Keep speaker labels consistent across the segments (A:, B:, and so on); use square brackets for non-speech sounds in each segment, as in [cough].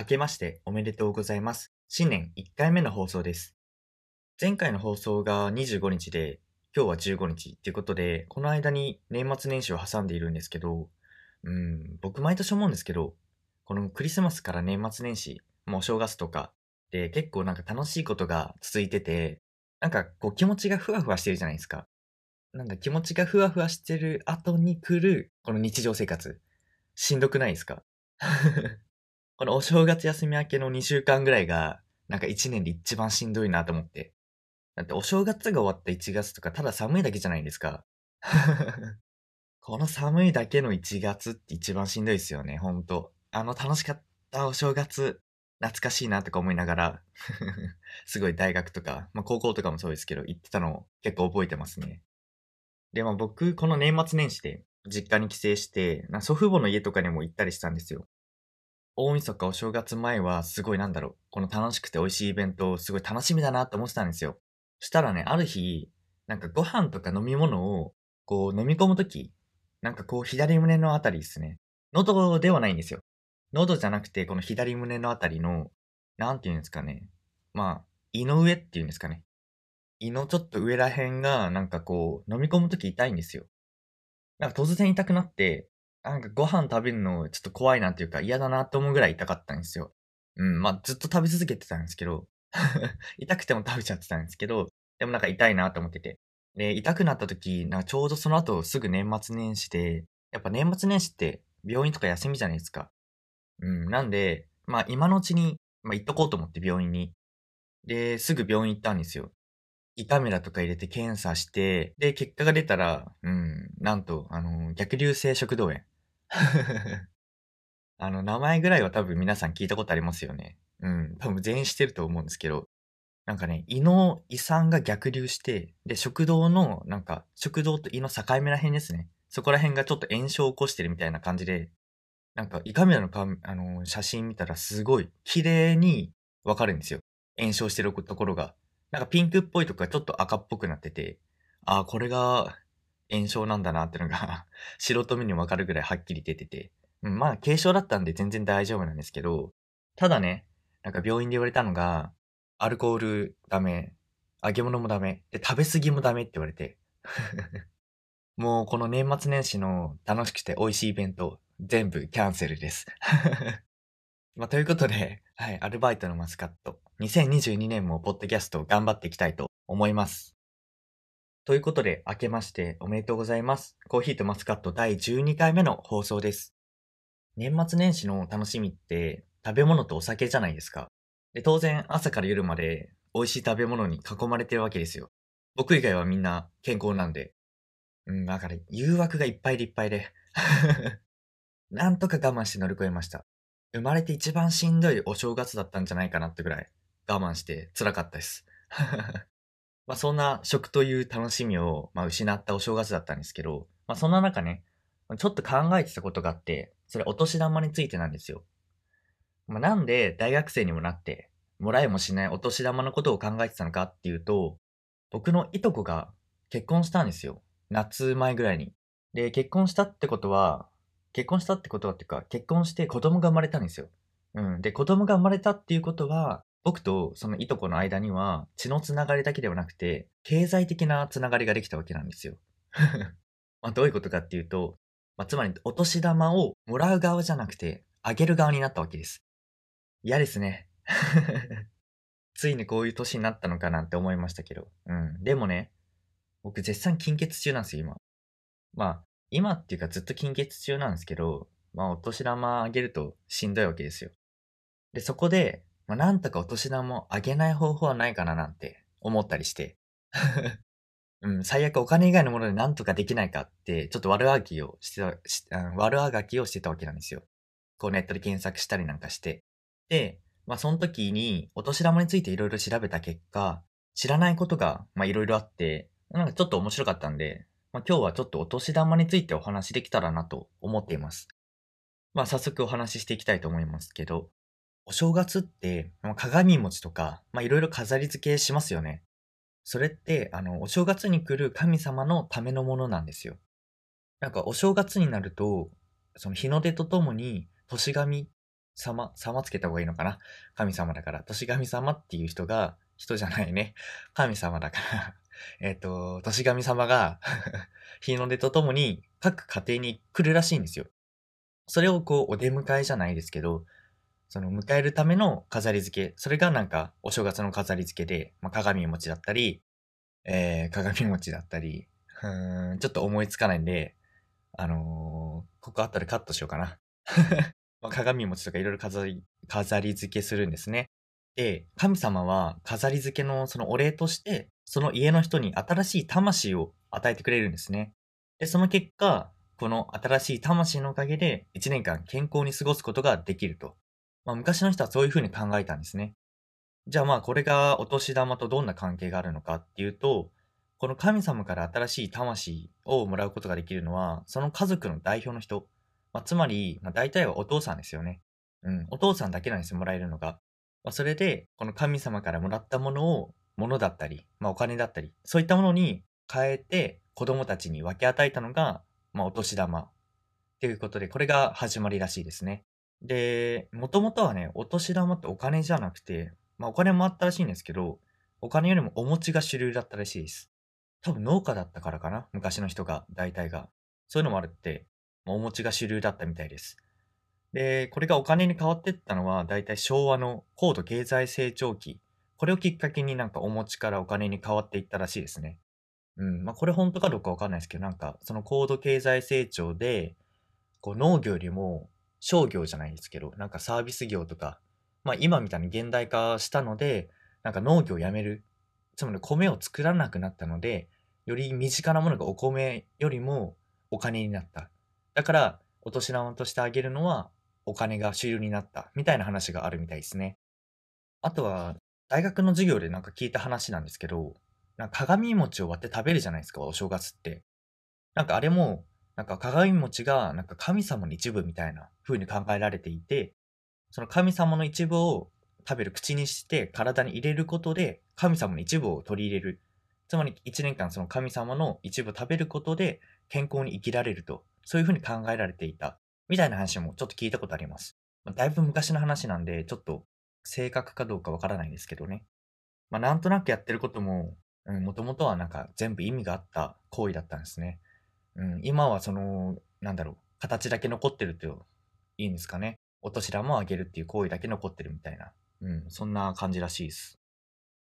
A: 明けましておめでとうございます。新年1回目の放送です。前回の放送が25日で、今日は15日っていうことで、この間に年末年始を挟んでいるんですけど、うん、僕毎年思うんですけど、このクリスマスから年末年始、もう正月とかで結構なんか楽しいことが続いてて、なんかこう気持ちがふわふわしてるじゃないですか。なんか気持ちがふわふわしてる後に来る、この日常生活。しんどくないですか？[laughs] このお正月休み明けの2週間ぐらいが、なんか1年で一番しんどいなと思って。だってお正月が終わった1月とかただ寒いだけじゃないですか。[laughs] この寒いだけの1月って一番しんどいですよね、ほんと。あの楽しかったお正月、懐かしいなとか思いながら、[laughs] すごい大学とか、まあ高校とかもそうですけど、行ってたのを結構覚えてますね。で、まあ僕、この年末年始で実家に帰省して、祖父母の家とかにも行ったりしたんですよ。大晦日お正月前はすごいなんだろう、この楽しくて美味しいイベントをすごい楽しみだなって思ってたんですよ。したらね、ある日、なんかご飯とか飲み物をこう飲み込むとき、なんかこう左胸のあたりですね。喉ではないんですよ。喉じゃなくてこの左胸のあたりの、なんていうんですかね。まあ、胃の上っていうんですかね。胃のちょっと上らへんがなんかこう飲み込むとき痛いんですよ。なんか突然痛くなって、なんかご飯食べるのちょっと怖いなっていうか嫌だなと思うぐらい痛かったんですよ。うん、まあずっと食べ続けてたんですけど、[laughs] 痛くても食べちゃってたんですけど、でもなんか痛いなと思ってて。で、痛くなった時、なんかちょうどその後すぐ年末年始で、やっぱ年末年始って病院とか休みじゃないですか。うん、なんで、まあ今のうちに、まあ行っとこうと思って病院に。で、すぐ病院行ったんですよ。胃カメラとか入れて検査して、で、結果が出たら、うん、なんと、あの、逆流性食道炎。[laughs] あの、名前ぐらいは多分皆さん聞いたことありますよね。うん、多分全員してると思うんですけど、なんかね、胃の胃酸が逆流して、で、食道の、なんか、食道と胃の境目ら辺ですね。そこら辺がちょっと炎症を起こしてるみたいな感じで、なんか胃カメラのかあの写真見たらすごい綺麗にわかるんですよ。炎症してるところが。なんかピンクっぽいとかちょっと赤っぽくなってて、ああ、これが炎症なんだなってのが素人目にわかるぐらいはっきり出てて。うん、まあ軽症だったんで全然大丈夫なんですけど、ただね、なんか病院で言われたのが、アルコールダメ、揚げ物もダメ、で食べ過ぎもダメって言われて。[laughs] もうこの年末年始の楽しくて美味しいイベント、全部キャンセルです。まあ、ということで、[laughs] はい、アルバイトのマスカット。2022年もポッドキャスト頑張っていきたいと思います。ということで、明けましておめでとうございます。コーヒーとマスカット第12回目の放送です。年末年始の楽しみって食べ物とお酒じゃないですか。で、当然朝から夜まで美味しい食べ物に囲まれてるわけですよ。僕以外はみんな健康なんで。うん、だから誘惑がいっぱいでいっぱいで。[laughs] なんとか我慢して乗り越えました。生まれて一番しんどいお正月だったんじゃないかなってぐらい我慢して辛かったです。[laughs] まあそんな食という楽しみを、まあ、失ったお正月だったんですけど、まあそんな中ね、ちょっと考えてたことがあって、それお年玉についてなんですよ。まあ、なんで大学生にもなって、もらえもしないお年玉のことを考えてたのかっていうと、僕のいとこが結婚したんですよ。夏前ぐらいに。で、結婚したってことは、結婚したってことはっていうか、結婚して子供が生まれたんですよ。うん。で、子供が生まれたっていうことは、僕とそのいとこの間には血のつながりだけではなくて、経済的なつながりができたわけなんですよ。[laughs] まあどういうことかっていうと、まあ、つまりお年玉をもらう側じゃなくて、あげる側になったわけです。嫌ですね。[laughs] ついにこういう年になったのかなって思いましたけど。うん。でもね、僕絶賛金欠中なんですよ、今。まあ、今っていうかずっと金欠中なんですけど、まあお年玉あげるとしんどいわけですよ。で、そこで、まあなんとかお年玉あげない方法はないかななんて思ったりして。[laughs] うん、最悪お金以外のものでなんとかできないかって、ちょっと悪あがきをしてた、し悪あがきをしてたわけなんですよ。こうネットで検索したりなんかして。で、まあその時にお年玉についていろいろ調べた結果、知らないことが、まあいろいろあって、なんかちょっと面白かったんで、まあ今日はちょっとお年玉についてお話しできたらなと思っています。まあ早速お話ししていきたいと思いますけど、お正月って、まあ鏡餅とか、まあいろいろ飾り付けしますよね。それって、あの、お正月に来る神様のためのものなんですよ。なんかお正月になると、その日の出とともに年神、様、様つけた方がいいのかな？神様だから。年神様っていう人が、人じゃないね。神様だからえっと、年神様が [laughs] 日の出とともに各家庭に来るらしいんですよ。それをこう、お出迎えじゃないですけど、その迎えるための飾り付け、それがなんかお正月の飾り付けで、まあ、鏡餅だったり、えー、鏡餅だったり、うん、ちょっと思いつかないんで、あのー、ここあったらカットしようかな。[laughs] まあ、鏡餅とかいろいろ飾り、飾り付けするんですね。で、神様は飾り付けのそのお礼として、その家の人に新しい魂を与えてくれるんですね。で、その結果、この新しい魂のおかげで1年間健康に過ごすことができると。まあ、昔の人はそういうふうに考えたんですね。じゃあまあこれがお年玉とどんな関係があるのかっていうと、この神様から新しい魂をもらうことができるのは、その家族の代表の人、まあ、つまり、まあ、大体はお父さんですよね。うん、お父さんだけなんですよ、もらえるのが。まあ、それで、この神様からもらったものを、物だったり、まあ、お金だったり、そういったものに変えて子供たちに分け与えたのが、まあ、お年玉。っていうことで、これが始まりらしいですね。で、もともとはね、お年玉ってお金じゃなくて、まあ、お金もあったらしいんですけど、お金よりもお餅が主流だったらしいです。多分農家だったからかな昔の人が、大体が。そういうのもあるって、まあお餅が主流だったみたいです。で、これがお金に変わっていったのは、だいたい昭和の高度経済成長期。これをきっかけになんかお餅からお金に変わっていったらしいですね。うん。まあ、これ本当かどうかわかんないですけど、なんか、その高度経済成長で、こう農業よりも商業じゃないですけど、なんかサービス業とか、まあ今みたいに現代化したので、なんか農業をやめる。つまり米を作らなくなったので、より身近なものがお米よりもお金になった。だから、お年玉としてあげるのはお金が主流になったみたいな話があるみたいですね。あとは、大学の授業でなんか聞いた話なんですけど、なんか鏡餅を割って食べるじゃないですか、お正月って。なんかあれも、なんか鏡餅がなんか神様の一部みたいな風に考えられていて、その神様の一部を食べる口にして体に入れることで神様の一部を取り入れる。つまり一年間その神様の一部を食べることで健康に生きられると、そういう風に考えられていた。みたいな話もちょっと聞いたことあります。だいぶ昔の話なんで、ちょっと正確かどうかわからないんですけどね。まあ、なんとなくやってることも、もともとはなんか全部意味があった行為だったんですね。うん、今はその、なんだろう、形だけ残ってるといいんですかね。お年玉をあげるっていう行為だけ残ってるみたいな。うん、そんな感じらしいです。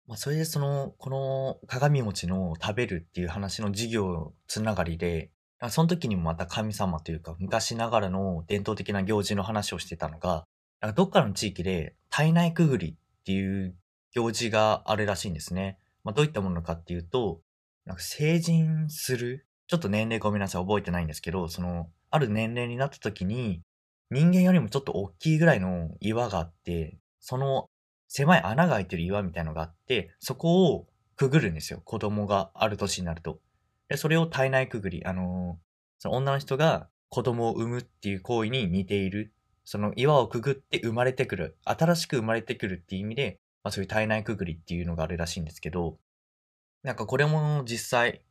A: まあ、それでその、この鏡餅の食べるっていう話の授業つながりで、その時にもまた神様というか、昔ながらの伝統的な行事の話をしてたのが、なんかどっかの地域で体内くぐりっていう行事があるらしいんですね。まあ、どういったものかっていうと、なんか成人する、ちょっと年齢ごめんなさい、覚えてないんですけど、その、ある年齢になった時に、人間よりもちょっと大きいぐらいの岩があって、その狭い穴が開いてる岩みたいのがあって、そこをくぐるんですよ。子供がある年になると。で、それを体内くぐり、あのー、その女の人が子供を産むっていう行為に似ている。その岩をくぐって生まれてくる。新しく生まれてくるっていう意味で、まあそういう体内くぐりっていうのがあるらしいんですけど、なんかこれも実際、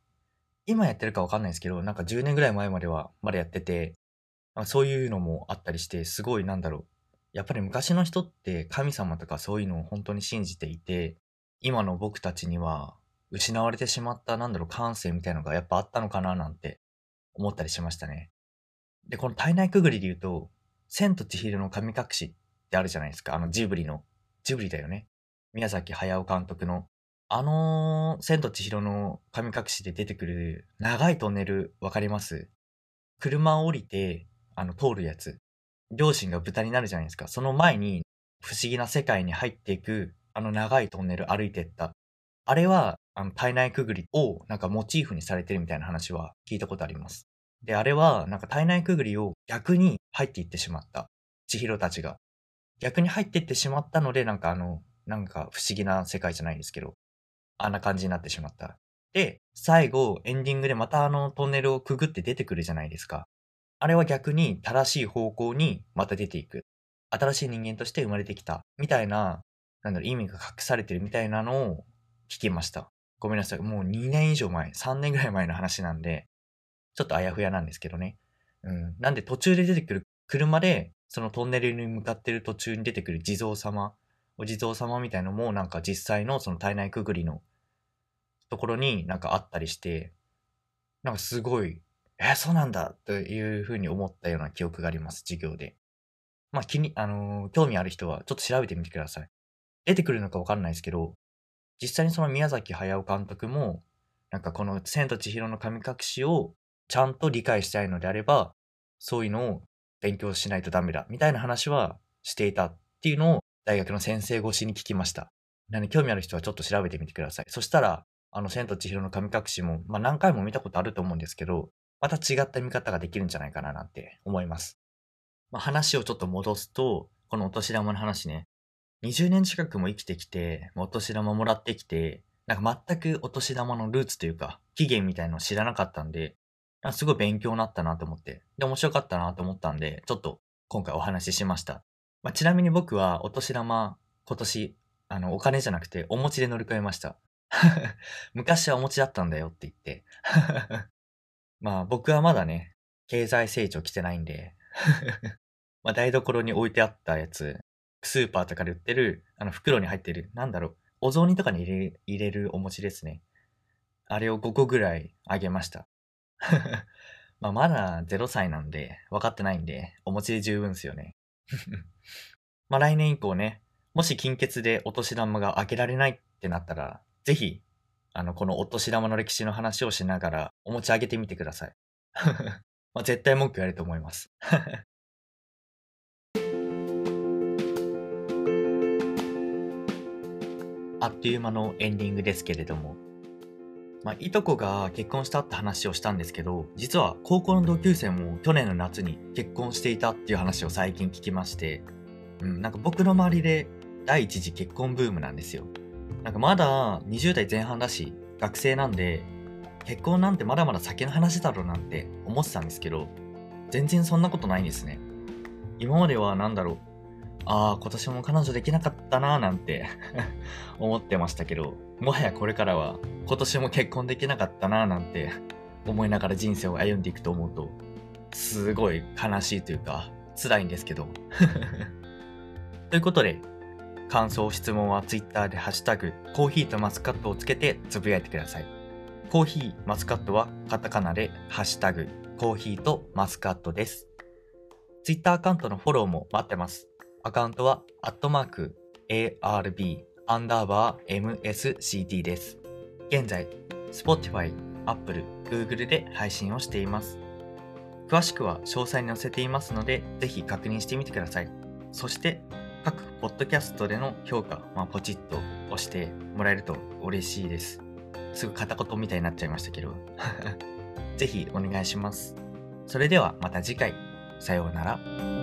A: 今やってるかわかんないですけど、なんか10年ぐらい前まではまだやってて、まあ、そういうのもあったりして、すごいなんだろう。やっぱり昔の人って神様とかそういうのを本当に信じていて、今の僕たちには失われてしまった、なんだろう、感性みたいなのがやっぱあったのかななんて思ったりしましたね。で、この体内くぐりで言うと、千と千尋の神隠しってあるじゃないですか。あのジブリの。ジブリだよね。宮崎駿監督の。あの、千と千尋の神隠しで出てくる長いトンネルわかります？車を降りて、あの、通るやつ。両親が豚になるじゃないですか。その前に不思議な世界に入っていく、あの長いトンネル歩いてった。あれは、あの、体内くぐりをなんかモチーフにされてるみたいな話は聞いたことあります。で、あれは、なんか体内くぐりを逆に入っていってしまった。千尋たちが。逆に入っていってしまったので、なんかあの、なんか不思議な世界じゃないですけど、あんな感じになってしまった。で、最後、エンディングでまたあのトンネルをくぐって出てくるじゃないですか。あれは逆に正しい方向にまた出ていく。新しい人間として生まれてきた。みたいな、なんだろ、意味が隠されてるみたいなのを聞きました。ごめんなさい。もう2年以上前、3年ぐらい前の話なんで、ちょっとあやふやなんですけどね。うん。なんで途中で出てくる車でそのトンネルに向かってる途中に出てくる地蔵様、お地蔵様みたいのもなんか実際のその体内くぐりのところになんかあったりして、なんかすごい、え、そうなんだというふうに思ったような記憶があります、授業で。まあ気に、あのー、興味ある人はちょっと調べてみてください。出てくるのかわかんないですけど、実際にその宮崎駿監督も、なんかこの千と千尋の神隠しをちゃんと理解したいのであれば、そういうのを勉強しないとダメだ、みたいな話はしていたっていうのを大学の先生越しに聞きました。なので興味ある人はちょっと調べてみてください。そしたら、あの、千と千尋の神隠しも、まあ何回も見たことあると思うんですけど、また違った見方ができるんじゃないかななんて思います。まあ話をちょっと戻すと、このお年玉の話ね。20年近くも生きてきて、お年玉もらってきて、なんか全くお年玉のルーツというか、起源みたいのを知らなかったんで、すごい勉強になったなと思って、で、面白かったなと思ったんで、ちょっと今回お話ししました。まあ、ちなみに僕はお年玉、今年、あの、お金じゃなくてお餅で乗り換えました。[laughs] 昔はお餅だったんだよって言って [laughs] まあ僕はまだね、経済成長来てないんで [laughs] まあ台所に置いてあったやつ、スーパーとかで売ってる、あの袋に入ってる、なんだろう、お雑煮とかに入れ入れるお餅ですね。あれを5個ぐらいあげました。[laughs] まあまだ0歳なんで、分かってないんで、お餅で十分ですよね。[laughs] まあ来年以降ね、もし金欠でお年玉があげられないってなったら、ぜひ、あの、このお年玉の歴史の話をしながら、お持ち上げてみてください。[laughs] まあ、絶対文句言われると思います。あっという間のエンディングですけれども、まあ、いとこが結婚したって話をしたんですけど、実は高校の同級生も去年の夏に結婚していたっていう話を最近聞きまして、うん、なんか僕の周りで第一次結婚ブームなんですよ。なんかまだ20代前半だし、学生なんで、結婚なんてまだまだ先の話だろうなんて思ってたんですけど、全然そんなことないんですね。今までは何だろう、ああ、今年も彼女できなかったなーなんて [laughs] 思ってましたけど、もはやこれからは今年も結婚できなかったなーなんて思いながら人生を歩んでいくと思うと、すごい悲しいというか、辛いんですけど。[laughs] ということで、感想、質問は Twitter でハッシュタグ、コーヒーとマスカットをつけてつぶやいてください。コーヒー、マスカットはカタカナでハッシュタグ、コーヒーとマスカットです。Twitter アカウントのフォローも待ってます。アカウントは、アットマーク、ARB、アンダーバー MSCT です。現在、Spotify、Apple、Google で配信をしています。詳しくは詳細に載せていますので、ぜひ確認してみてください。そして、各ポッドキャストでの評価、まあ、ポチッと押してもらえると嬉しいです。すぐ片言みたいになっちゃいましたけど。[laughs] ぜひお願いします。それではまた次回。さようなら。